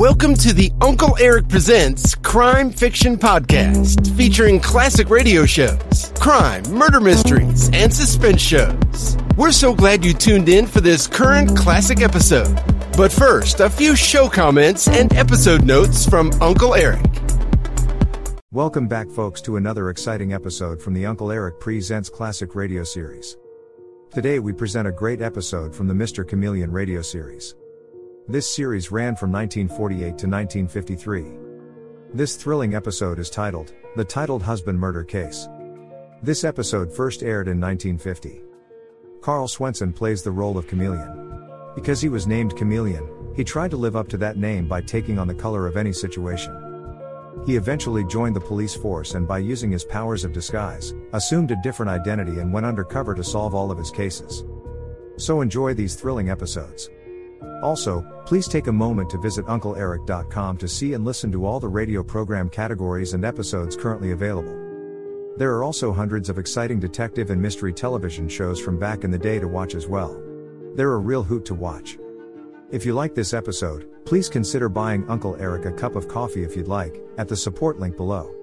Welcome to the Uncle Erich Presents Crime Fiction Podcast, featuring classic radio shows, crime, murder mysteries, and suspense shows. We're so glad you tuned in for this current classic episode. But first, a few show comments and episode notes from Uncle Erich. Welcome back, folks, to another exciting episode from the Uncle Erich Presents Classic Radio Series. Today we present a great episode from the Mr. Chameleon radio series. This series ran from 1948 to 1953. This thrilling episode is titled, The Titled Husband Murder Case. This episode first aired in 1950. Karl Swenson plays the role of Chameleon. Because he was named Chameleon, he tried to live up to that name by taking on the color of any situation. He eventually joined the police force and by using his powers of disguise, assumed a different identity and went undercover to solve all of his cases. So enjoy these thrilling episodes. Also, please take a moment to visit UncleErich.com to see and listen to all the radio program categories and episodes currently available. There are also hundreds of exciting detective and mystery television shows from back in the day to watch as well. They're a real hoot to watch. If you like this episode, please consider buying Uncle Erich a cup of coffee if you'd like, at the support link below.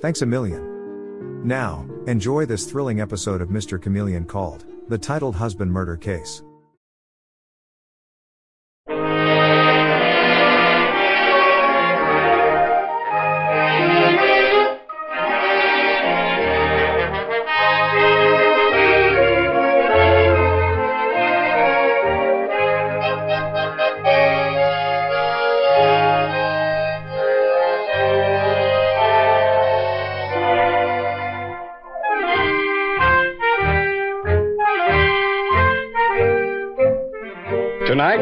Thanks a million. Now, enjoy this thrilling episode of Mr. Chameleon called, The Titled Husband Murder Case.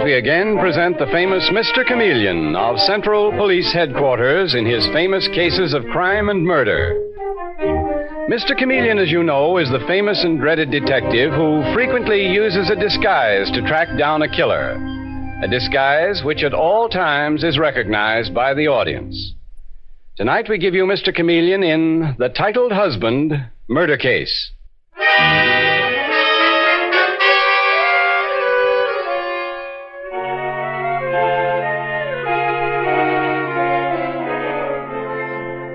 We again present the famous Mr. Chameleon of Central Police Headquarters in his famous cases of crime and murder. Mr. Chameleon, as you know, is the famous and dreaded detective who frequently uses a disguise to track down a killer. A disguise which at all times is recognized by the audience. Tonight, we give you Mr. Chameleon in The Titled Husband Murder Case.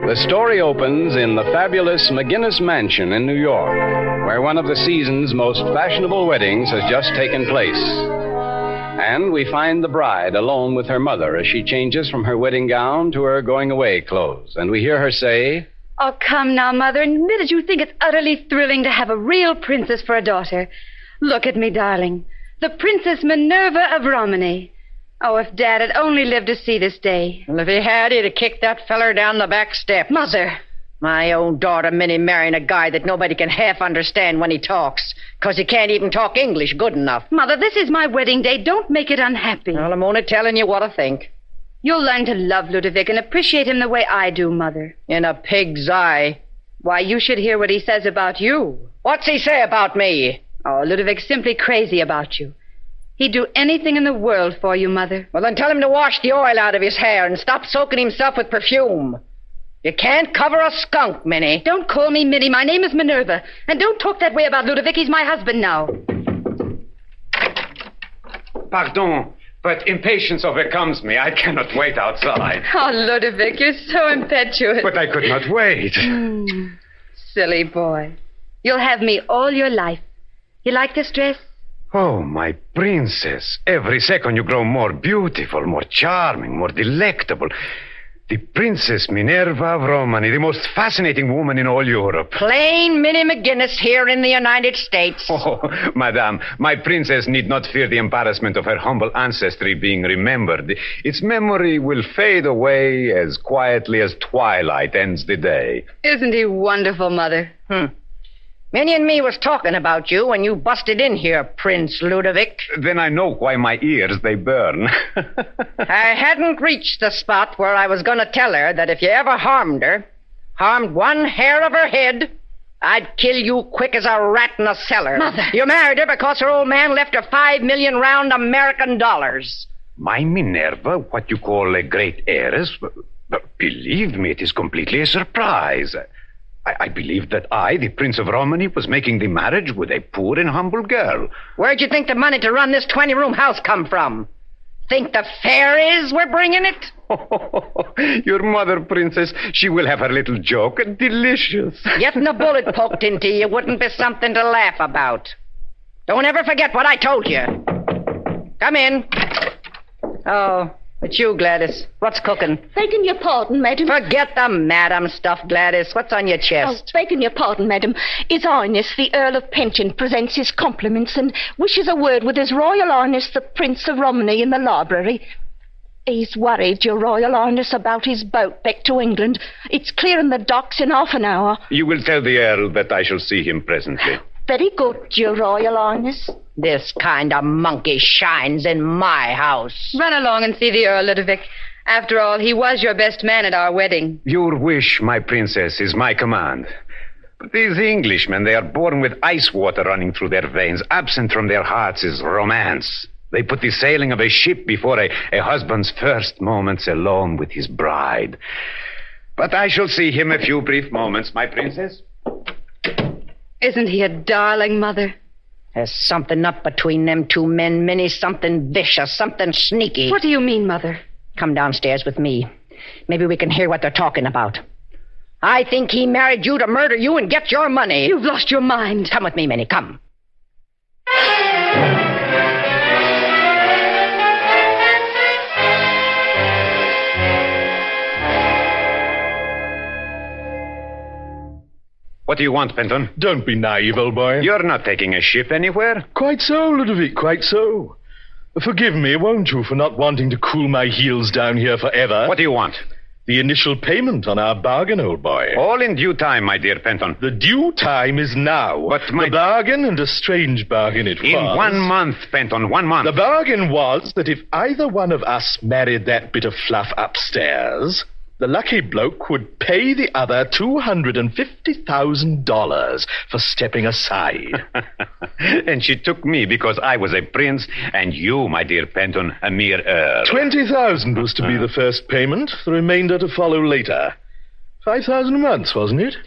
The story opens in the fabulous McGinnis Mansion in New York, where one of the season's most fashionable weddings has just taken place. And we find the bride alone with her mother as she changes from her wedding gown to her going away clothes. And we hear her say, Oh, come now, Mother. Admit it, you think it's utterly thrilling to have a real princess for a daughter. Look at me, darling. The Princess Minerva of Romany. Oh, if Dad had only lived to see this day. Well, if he had, he'd have kicked that feller down the back step. Mother! My own daughter Minnie marrying a guy that nobody can half understand when he talks, 'cause he can't even talk English good enough. Mother, this is my wedding day. Don't make it unhappy. Well, I'm only telling you what I think. You'll learn to love Ludovic and appreciate him the way I do, Mother. In a pig's eye. Why, you should hear what he says about you. What's he say about me? Oh, Ludovic's simply crazy about you. He'd do anything in the world for you, Mother. Well, then tell him to wash the oil out of his hair and stop soaking himself with perfume. You can't cover a skunk, Minnie. Don't call me Minnie. My name is Minerva. And don't talk that way about Ludovic. He's my husband now. Pardon, but impatience overcomes me. I cannot wait outside. Oh, Ludovic, you're so impetuous. But I could not wait. Hmm. Silly boy. You'll have me all your life. You like this dress? Oh, my princess. Every second you grow more beautiful, more charming, more delectable. The Princess Minerva of Romany, the most fascinating woman in all Europe. Plain Minnie McGinnis here in the United States. Oh, madame, my princess need not fear the embarrassment of her humble ancestry being remembered. Its memory will fade away as quietly as twilight ends the day. Isn't he wonderful, Mother? Hmm. Minnie and me was talking about you when you busted in here, Prince Ludovic. Then I know why my ears they burn. I hadn't reached the spot where I was going to tell her that if you ever harmed her, harmed one hair of her head, I'd kill you quick as a rat in a cellar. Mother. You married her because her old man left her five million round American dollars. My Minerva, what you call a great heiress? But believe me, it is completely a surprise. I, I believed that I, the Prince of Romany, was making the marriage with a poor and humble girl. Where'd you think the money to run this 20 room house come from? Think the fair is we're bringing it? Your mother, Princess, she will have her little joke. Delicious. Getting a bullet poked into you wouldn't be something to laugh about. Don't ever forget what I told you. Come in. Oh, it's you, Gladys. What's cooking? Begging your pardon, madam. Forget the madam stuff, Gladys. What's on your chest? Oh, chest? begging your pardon, madam. His Highness, the Earl of Penton, presents his compliments and wishes a word with His Royal Highness, the Prince of Romany, in the library. He's worried, Your Royal Highness, about his boat back to England. It's clearing the docks in half an hour. You will tell the Earl that I shall see him presently. Very good, Your Royal Highness. This kind of monkey shines in my house. Run along and see the Earl, Ludovic. After all, he was your best man at our wedding. Your wish, my princess, is my command. But these Englishmen, they are born with ice water running through their veins. Absent from their hearts is romance. They put the sailing of a ship before a, a husband's first moments alone with his bride. But I shall see him a few brief moments, my princess. Isn't he a darling, Mother? There's something up between them two men, Minnie. Something vicious, something sneaky. What do you mean, Mother? Come downstairs with me. Maybe we can hear what they're talking about. I think he married you to murder you and get your money. You've lost your mind. Come with me, Minnie. Come. What do you want, Penton? Don't be naive, old boy. You're not taking a ship anywhere. Quite so, Ludovic, quite so. Forgive me, won't you, for not wanting to cool my heels down here forever? What do you want? The initial payment on our bargain, old boy. All in due time, my dear Penton. The due time is now. But my- The bargain, and a strange bargain it In was. one month, Penton, one month. The bargain was that if either one of us married that bit of fluff upstairs, the lucky bloke would pay the other $250,000 for stepping aside. and she took me because I was a prince, and you, my dear Penton, a mere earl. 20,000 was to be the ah. first payment, the remainder to follow later. 5,000 a month, wasn't it?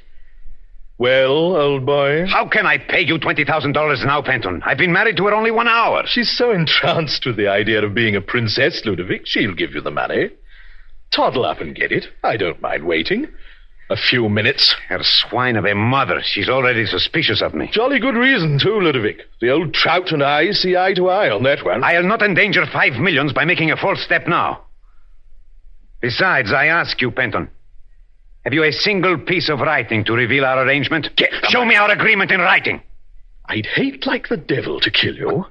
Well, old boy, How can I pay you $20,000 now, Penton? I've been married to her only one hour. she's so entranced with the idea of being a princess, Ludovic, she'll give you the money. Toddle up and get it. I don't mind waiting. A few minutes. Her swine of a mother. She's already suspicious of me. Jolly good reason, too, Ludovic. The old trout and I see eye to eye on that one. I'll not endanger five millions by making a false step now. Besides, I ask you, Penton, have you a single piece of writing to reveal our arrangement? Get Show me our agreement in writing. I'd hate like the devil to kill you.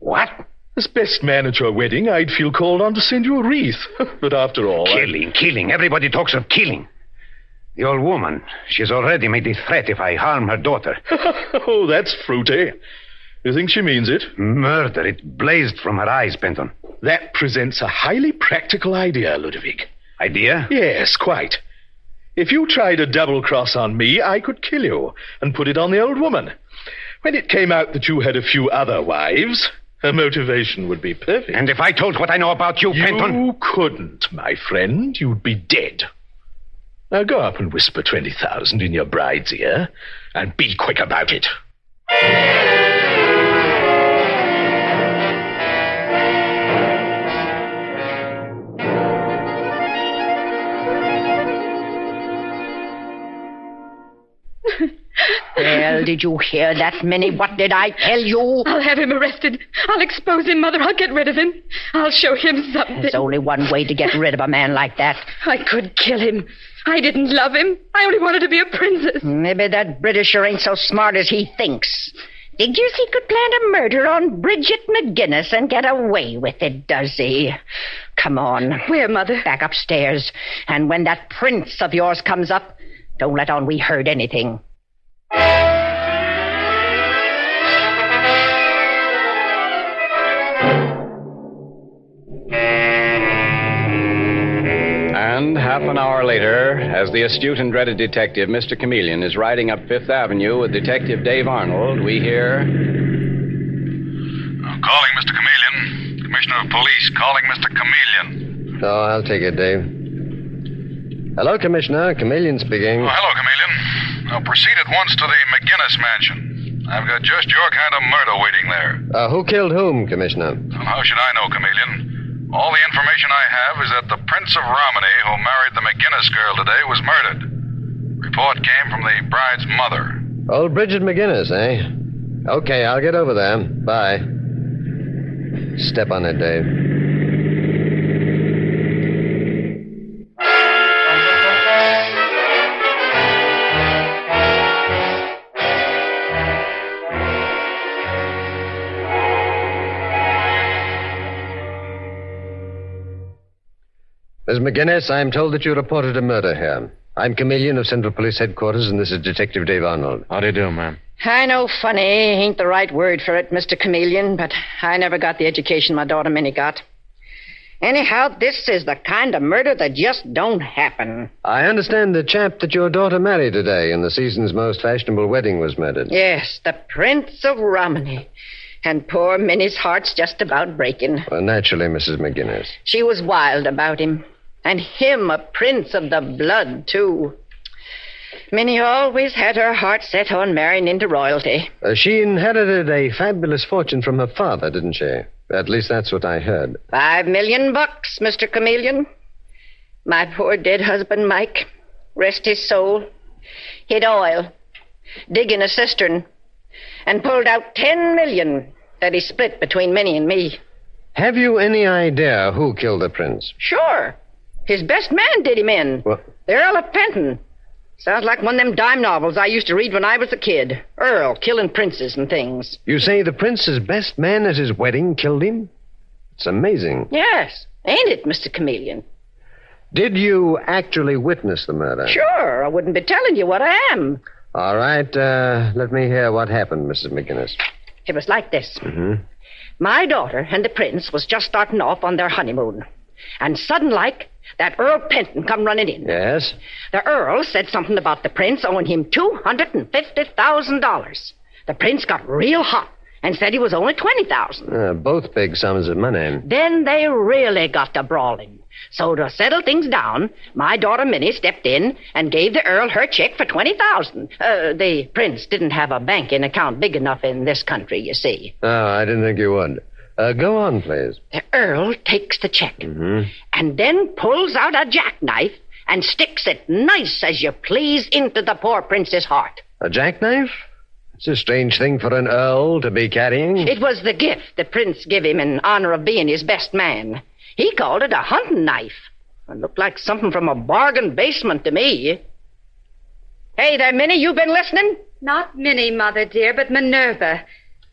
What? As best man at your wedding, I'd feel called on to send you a wreath. but after all, I- Killing, killing. Everybody talks of killing. The old woman, she's already made the threat if I harm her daughter. oh, that's fruity. You think she means it? Murder, it blazed from her eyes, Penton. That presents a highly practical idea, Ludovic. Idea? Yes, quite. If you tried a double cross on me, I could kill you and put it on the old woman. When it came out that you had a few other wives, her motivation would be perfect. And if I told what I know about you, you Penton. couldn't, my friend. You'd be dead. Now go up and whisper 20,000 in your bride's ear, and be quick about it. Well, did you hear that, Minnie? What did I tell you? I'll have him arrested. I'll expose him, Mother. I'll get rid of him. I'll show him something. There's only one way to get rid of a man like that. I could kill him. I didn't love him. I only wanted to be a princess. Maybe that Britisher ain't so smart as he thinks. Figures he could plan a murder on Bridget McGinnis and get away with it, does he? Come on. Where, Mother? Back upstairs. And when that prince of yours comes up, don't let on we heard anything. Half an hour later, as the astute and dreaded detective, Mr. Chameleon, is riding up Fifth Avenue with Detective Dave Arnold, we hear. I'm calling Mr. Chameleon. Commissioner of Police calling Mr. Chameleon. Oh, I'll take it, Dave. Hello, Commissioner. Chameleon speaking. Oh, hello, Chameleon. Now proceed at once to the McGinnis mansion. I've got just your kind of murder waiting there. Uh, who killed whom, Commissioner? Well, how should I know, Chameleon? All the information I have is that the Prince of Romany, who married the McGinnis girl today, was murdered. Report came from the bride's mother. Old Bridget McGinnis, eh? Okay, I'll get over there. Bye. Step on it, Dave. Miss McGinnis, I'm told that you reported a murder here. I'm Chameleon of Central Police Headquarters, and this is Detective Dave Arnold. How do you do, ma'am? I know funny ain't the right word for it, Mr. Chameleon, but I never got the education my daughter Minnie got. Anyhow, this is the kind of murder that just don't happen. I understand the chap that your daughter married today in the season's most fashionable wedding was murdered. Yes, the Prince of Romany. And poor Minnie's heart's just about breaking. Well, naturally, Mrs. McGinnis. She was wild about him. And him a prince of the blood, too. Minnie always had her heart set on marrying into royalty. Uh, she inherited a fabulous fortune from her father, didn't she? At least that's what I heard. Five million bucks, Mr. Chameleon. My poor dead husband, Mike, rest his soul, hid oil, dig in a cistern, and pulled out ten million that he split between Minnie and me. Have you any idea who killed the prince? Sure. His best man did him in. What? The Earl of Penton. Sounds like one of them dime novels I used to read when I was a kid. Earl killing princes and things. You say the prince's best man at his wedding killed him? It's amazing. Yes. Ain't it, Mr. Chameleon? Did you actually witness the murder? Sure. I wouldn't be telling you what I am. All right, uh, let me hear what happened, Mrs. McGinnis. It was like this. Mm-hmm. My daughter and the prince was just starting off on their honeymoon. And sudden like, that Earl Penton come running in. Yes? The Earl said something about the prince owing him $250,000. The prince got real hot and said he was only 20000 Uh, both big sums of money. Then they really got to brawling. So to settle things down, my daughter Minnie stepped in and gave the Earl her check for 20000 uh, The prince didn't have a banking account big enough in this country, you see. Oh, I didn't think you would. Uh, go on, please. The Earl takes the check Mm-hmm. and then pulls out a jackknife and sticks it nice as you please into the poor prince's heart. A jackknife? It's a strange thing for an earl to be carrying. It was the gift the prince gave him in honor of being his best man. He called it a hunting knife. It looked like something from a bargain basement to me. Hey there, Minnie, you been listening? Not Minnie, Mother dear, but Minerva.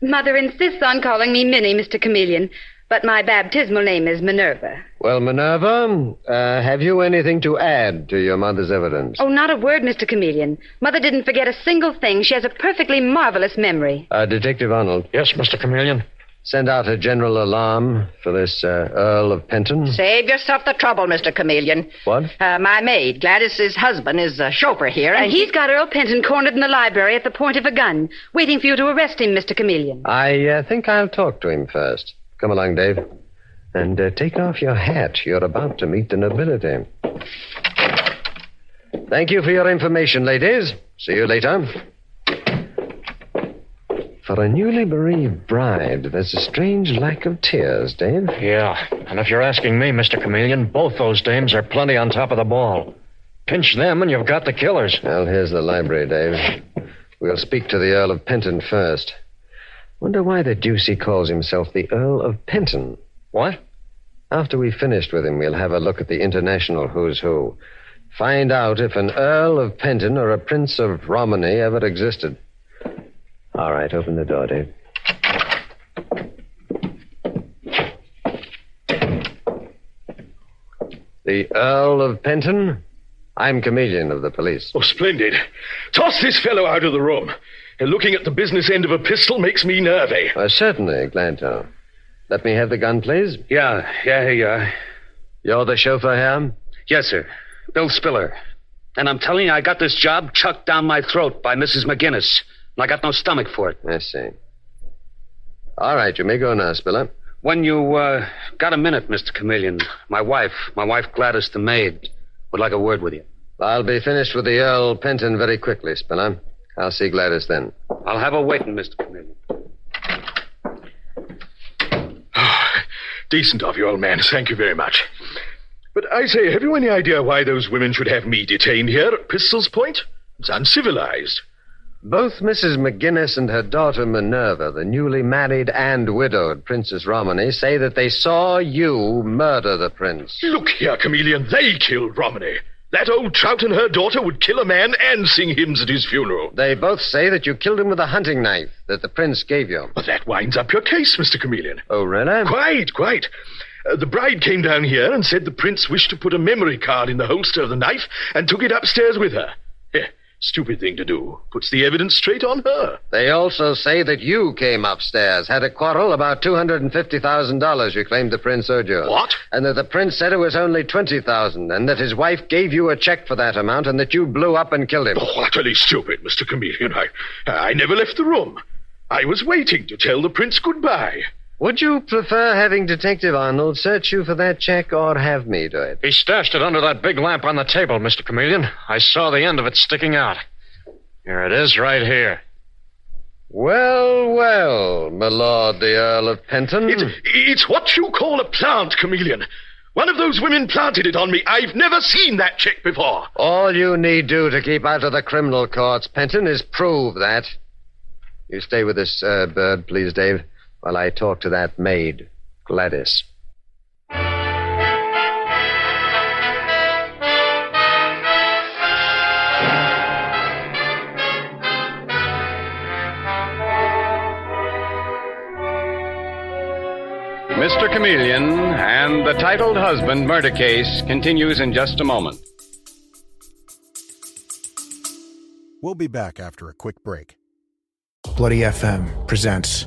Mother insists on calling me Minnie, Mr. Chameleon, but my baptismal name is Minerva. Well, Minerva, uh, have you anything to add to your mother's evidence? Oh, not a word, Mr. Chameleon. Mother didn't forget a single thing. She has a perfectly marvelous memory. Uh, Detective Arnold. Yes, Mr. Chameleon. Send out a general alarm for this uh, Earl of Penton. Save yourself the trouble, Mr. Chameleon. What? Uh, my maid, Gladys's husband, is a chauffeur here, And and he's got Earl Penton cornered in the library at the point of a gun, waiting for you to arrest him, Mr. Chameleon. I uh, think I'll talk to him first. Come along, Dave. And uh, take off your hat. You're about to meet the nobility. Thank you for your information, ladies. See you later. For a newly bereaved bride, there's a strange lack of tears, Dave. Yeah, and if you're asking me, Mr. Chameleon, both those dames are plenty on top of the ball. Pinch them and you've got the killers. Well, here's the library, Dave. We'll speak to the Earl of Penton first. Wonder why the deuce he calls himself the Earl of Penton. What? After we've finished with him, we'll have a look at the international who's who. Find out if an Earl of Penton or a Prince of Romany ever existed. All right, open the door, Dave. The Earl of Penton? I'm chameleon of the police. Oh, splendid. Toss this fellow out of the room. And looking at the business end of a pistol makes me nervy. Uh, certainly, glad to. Let me have the gun, please. Yeah, yeah, yeah. You're the chauffeur here? Yes, sir. Bill Spiller. And I'm telling you, I got this job chucked down my throat by Mrs. McGinnis. And I got no stomach for it. I see. All right, you may go now, Spiller. When you, uh, got a minute, Mr. Chameleon, my wife, my wife Gladys the maid, would like a word with you. I'll be finished with the Earl Penton very quickly, Spiller. I'll see Gladys then. I'll have her waiting, Mr. Chameleon. Decent of you, old man. Thank you very much. But I say, have you any idea why those women should have me detained here at Pistol's Point? It's uncivilized. Both Mrs. McGinnis and her daughter Minerva, the newly married and widowed Princess Romany, say that they saw you murder the prince. Look here, Chameleon. They killed Romany. That old trout and her daughter would kill a man and sing hymns at his funeral. They both say that you killed him with a hunting knife that the prince gave you. But that winds up your case, Mr. Chameleon. Oh, really? Quite, quite. Uh, the bride came down here and said the prince wished to put a memory card in the holster of the knife and took it upstairs with her. Stupid thing to do. Puts the evidence straight on her. They also say that you came upstairs, had a quarrel about $250,000 you claimed the prince owed you. What? And that the prince said it was only 20000 and that his wife gave you a check for that amount, and that you blew up and killed him. Oh, utterly stupid, Mr. Chameleon. I, I never left the room. I was waiting to tell the prince goodbye. Would you prefer having Detective Arnold search you for that check or have me do it? He stashed it under that big lamp on the table, Mr. Chameleon. I saw the end of it sticking out. Here it is, right here. Well, well, my lord, the Earl of Penton. It, it's what you call a plant, Chameleon. One of those women planted it on me. I've never seen that check before. All you need do to keep out of the criminal courts, Penton, is prove that. You stay with this uh, bird, please, Dave, while I talk to that maid, Gladys. Mr. Chameleon and the titled husband murder case continues in just a moment. We'll be back after a quick break. Bloody FM presents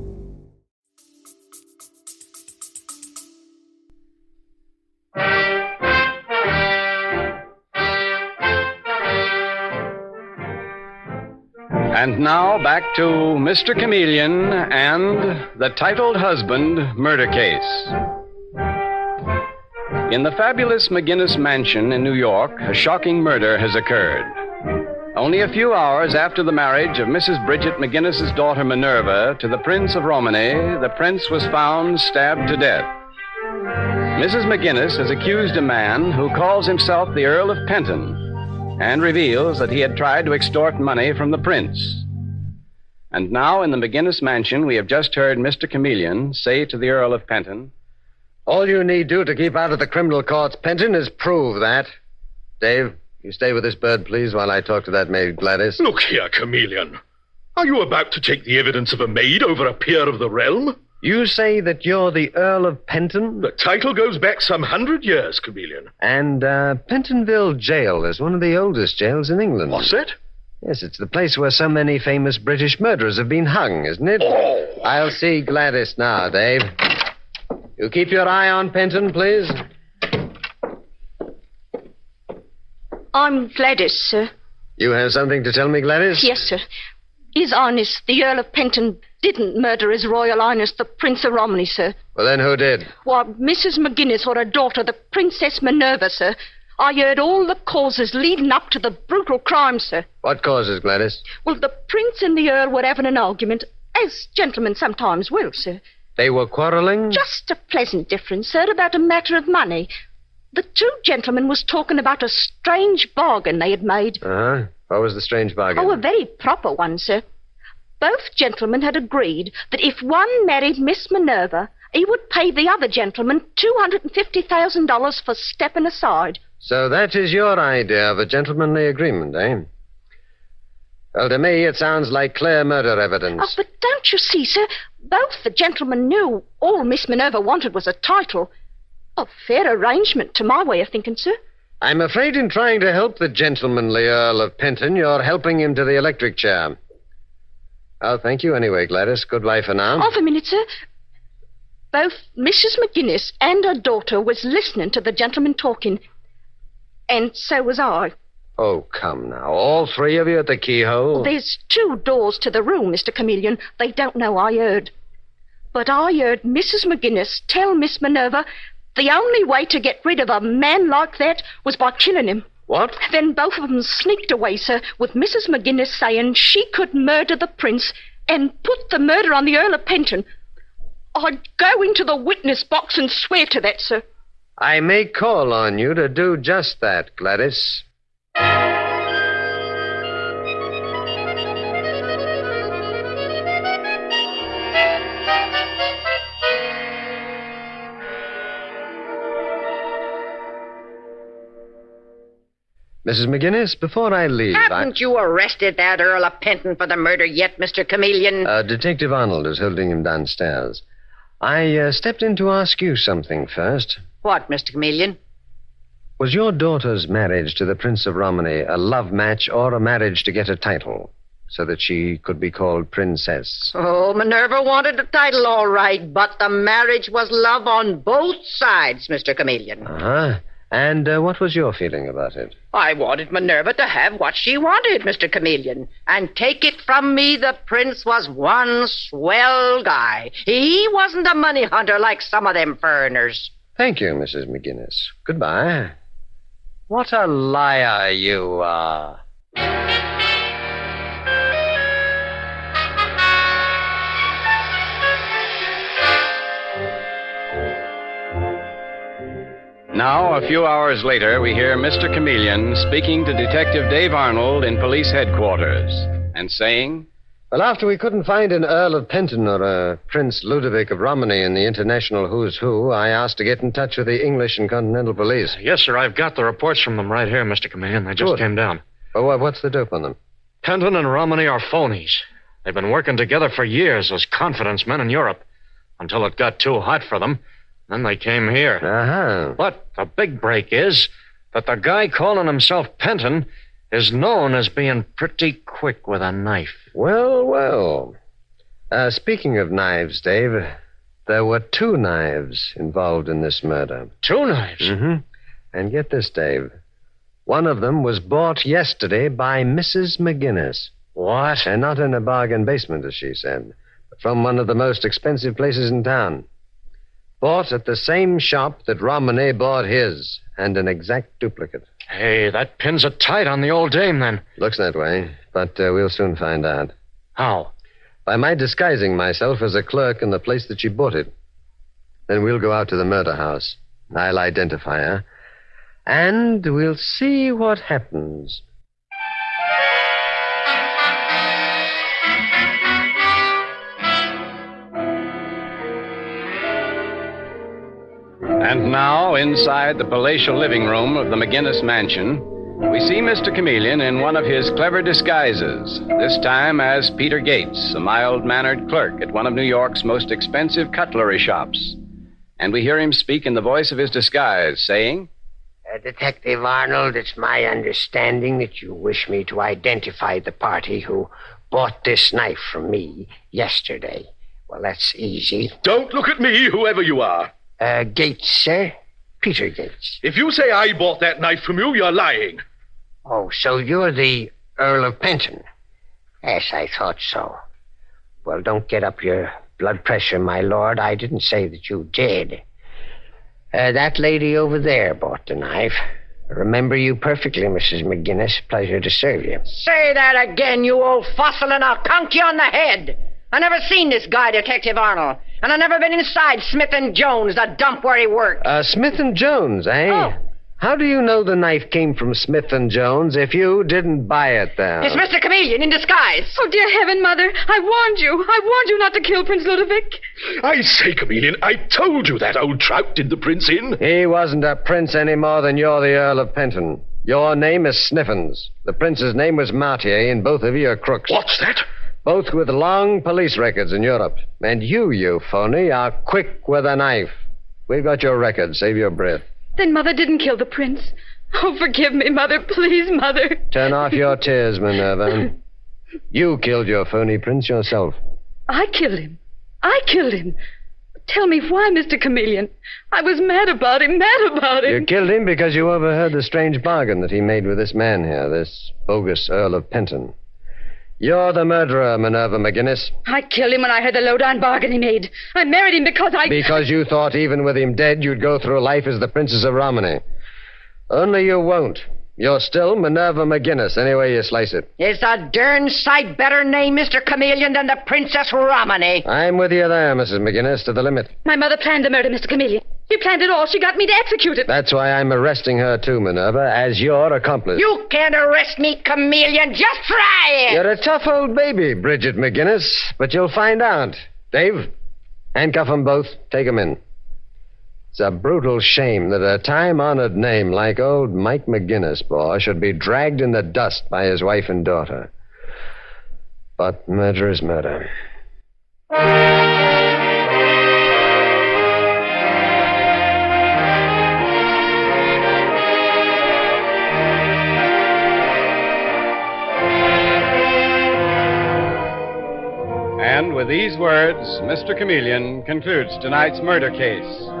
And now back to Mr. Chameleon and the titled husband murder case. In the fabulous McGinnis Mansion in New York, a shocking murder has occurred. Only a few hours after the marriage of Mrs. Bridget McGinnis's daughter Minerva to the Prince of Romany, the prince was found stabbed to death. Mrs. McGinnis has accused a man who calls himself the Earl of Penton and reveals that he had tried to extort money from the prince. And now, in the McGinnis mansion, we have just heard Mr. Chameleon say to the Earl of Penton, All you need do to keep out of the criminal courts, Penton, is prove that. Dave, you stay with this bird, please, while I talk to that maid, Gladys. Look here, Chameleon. Are you about to take the evidence of a maid over a peer of the realm? You say that you're the Earl of Penton? The title goes back some hundred years, Chameleon. And uh, Pentonville Jail is one of the oldest jails in England. What's that? Yes, it's the place where so many famous British murderers have been hung, isn't it? Oh! I'll see Gladys now, Dave. You keep your eye on Penton, please. I'm Gladys, sir. You have something to tell me, Gladys? Yes, sir. His Highness, the Earl of Penton, didn't murder His Royal Highness, the Prince of Romany, sir. Well, then who did? Why, Mrs. McGinnis or her daughter, the Princess Minerva, sir. I heard all the causes leading up to the brutal crime, sir. What causes, Gladys? Well, the Prince and the Earl were having an argument, as gentlemen sometimes will, sir. They were quarreling? Just a pleasant difference, sir, about a matter of money. The two gentlemen was talking about a strange bargain they had made. Uh-huh. What was the strange bargain? Oh, a very proper one, sir. Both gentlemen had agreed that if one married Miss Minerva, he would pay the other gentleman $250,000 for stepping aside. So that is your idea of a gentlemanly agreement, eh? Well, to me, it sounds like clear murder evidence. Oh, but don't you see, sir? Both the gentlemen knew all Miss Minerva wanted was a title. A fair arrangement, to my way of thinking, sir. I'm afraid in trying to help the gentlemanly Earl of Penton, you're helping him to the electric chair. Oh, thank you anyway, Gladys. Goodbye for now. Half a minute, sir. both Mrs. McGinnis and her daughter was listening to the gentleman talking. And so was I. Oh, come now. All three of you at the keyhole? There's two doors to the room, Mr. Chameleon. They don't know I heard. But I heard Mrs. McGinnis tell Miss Minerva the only way to get rid of a man like that was by killing him. What? Then both of them sneaked away, sir, with Mrs. McGinnis saying she could murder the prince and put the murder on the Earl of Penton. I'd go into the witness box and swear to that, sir. I may call on you to do just that, Gladys. Mrs. McGinnis, before I leave, Haven't you arrested that Earl of Penton for the murder yet, Mr. Chameleon? Uh, Detective Arnold is holding him downstairs. I uh, stepped in to ask you something first. What, Mr. Chameleon? Was your daughter's marriage to the Prince of Romany a love match or a marriage to get a title so that she could be called princess? Oh, Minerva wanted the title all right, but the marriage was love on both sides, Mr. Chameleon. Uh huh. And uh, what was your feeling about it? I wanted Minerva to have what she wanted, Mr. Chameleon. And take it from me, the prince was one swell guy. He wasn't a money hunter like some of them foreigners. Thank you, Mrs. McGinnis. Goodbye. What a liar you are. Now, a few hours later, we hear Mr. Chameleon speaking to Detective Dave Arnold in police headquarters and saying, Well, after we couldn't find an Earl of Penton or a Prince Ludovic of Romany in the international who's who, I asked to get in touch with the English and Continental Police. Yes, sir. I've got the reports from them right here, Mr. Chameleon. They just Good. came down. Well, what's the dope on them? Penton and Romany are phonies. They've been working together for years as confidence men in Europe until it got too hot for them. Then they came here. Uh-huh. But the big break is that the guy calling himself Penton is known as being pretty quick with a knife. Well, well. Uh, speaking of knives, Dave, there were two knives involved in this murder. Two knives? Mm-hmm. And get this, Dave. One of them was bought yesterday by Mrs. McGinnis. What? And not in a bargain basement, as she said, but from one of the most expensive places in town. Bought at the same shop that Romany bought his, and an exact duplicate. Hey, that pins it tight on the old dame, then. Looks that way, but uh, we'll soon find out. How? By my disguising myself as a clerk in the place that she bought it. Then we'll go out to the murder house. I'll identify her. And we'll see what happens. And now, inside the palatial living room of the McGinnis mansion, we see Mr. Chameleon in one of his clever disguises, this time as Peter Gates, a mild mannered clerk at one of New York's most expensive cutlery shops. And we hear him speak in the voice of his disguise, saying, Uh, Detective Arnold, it's my understanding that you wish me to identify the party who bought this knife from me yesterday. Well, that's easy. Don't look at me, whoever you are. Uh, Gates, sir? Peter Gates. If you say I bought that knife from you, you're lying. Oh, so you're the Earl of Penton? Yes, I thought so. Well, don't get up your blood pressure, my lord. I didn't say that you did. Uh, that lady over there bought the knife. Remember you perfectly, Mrs. McGinnis. Pleasure to serve you. Say that again, you old fossil, and I'll conk you on the head. I never seen this guy, Detective Arnold. And I never been inside Smith and Jones, the dump where he worked. Uh, Smith and Jones, eh? Oh. How do you know the knife came from Smith and Jones if you didn't buy it there? It's Mr. Chameleon in disguise. Oh, dear heaven, Mother. I warned you. I warned you not to kill Prince Ludovic. I say, Chameleon, I told you that old trout did the prince in. He wasn't a prince any more than you're the Earl of Penton. Your name is Sniffens. The prince's name was Martier, and both of you are crooks. What's that? Both with long police records in Europe. And you, you phony, are quick with a knife. We've got your record. Save your breath. Then Mother didn't kill the prince. Oh, forgive me, Mother. Please, Mother. Turn off your tears, Minerva. You killed your phony prince yourself. I killed him. I killed him. Tell me why, Mr. Chameleon. I was mad about him, mad about him. You killed him because you overheard the strange bargain that he made with this man here, this bogus Earl of Penton. You're the murderer, Minerva McGinnis. I killed him when I heard the low-down bargain he made. I married him because I... Because you thought even with him dead, you'd go through life as the Princess of Romany. Only you won't. You're still Minerva McGinnis, any way you slice it. It's a darn sight better name, Mr. Chameleon, than the Princess Romany. I'm with you there, Mrs. McGinnis, to the limit. My mother planned the murder, Mr. Chameleon. She planned it all. She got me to execute it. That's why I'm arresting her too, Minerva, as your accomplice. You can't arrest me, Chameleon. Just try it. You're a tough old baby, Bridget McGinnis, but you'll find out. Dave, handcuff 'em both. Take 'em in. It's a brutal shame that a time honored name like old Mike McGinnis, boy, should be dragged in the dust by his wife and daughter. But murder is murder. And with these words, Mr. Chameleon concludes tonight's murder case.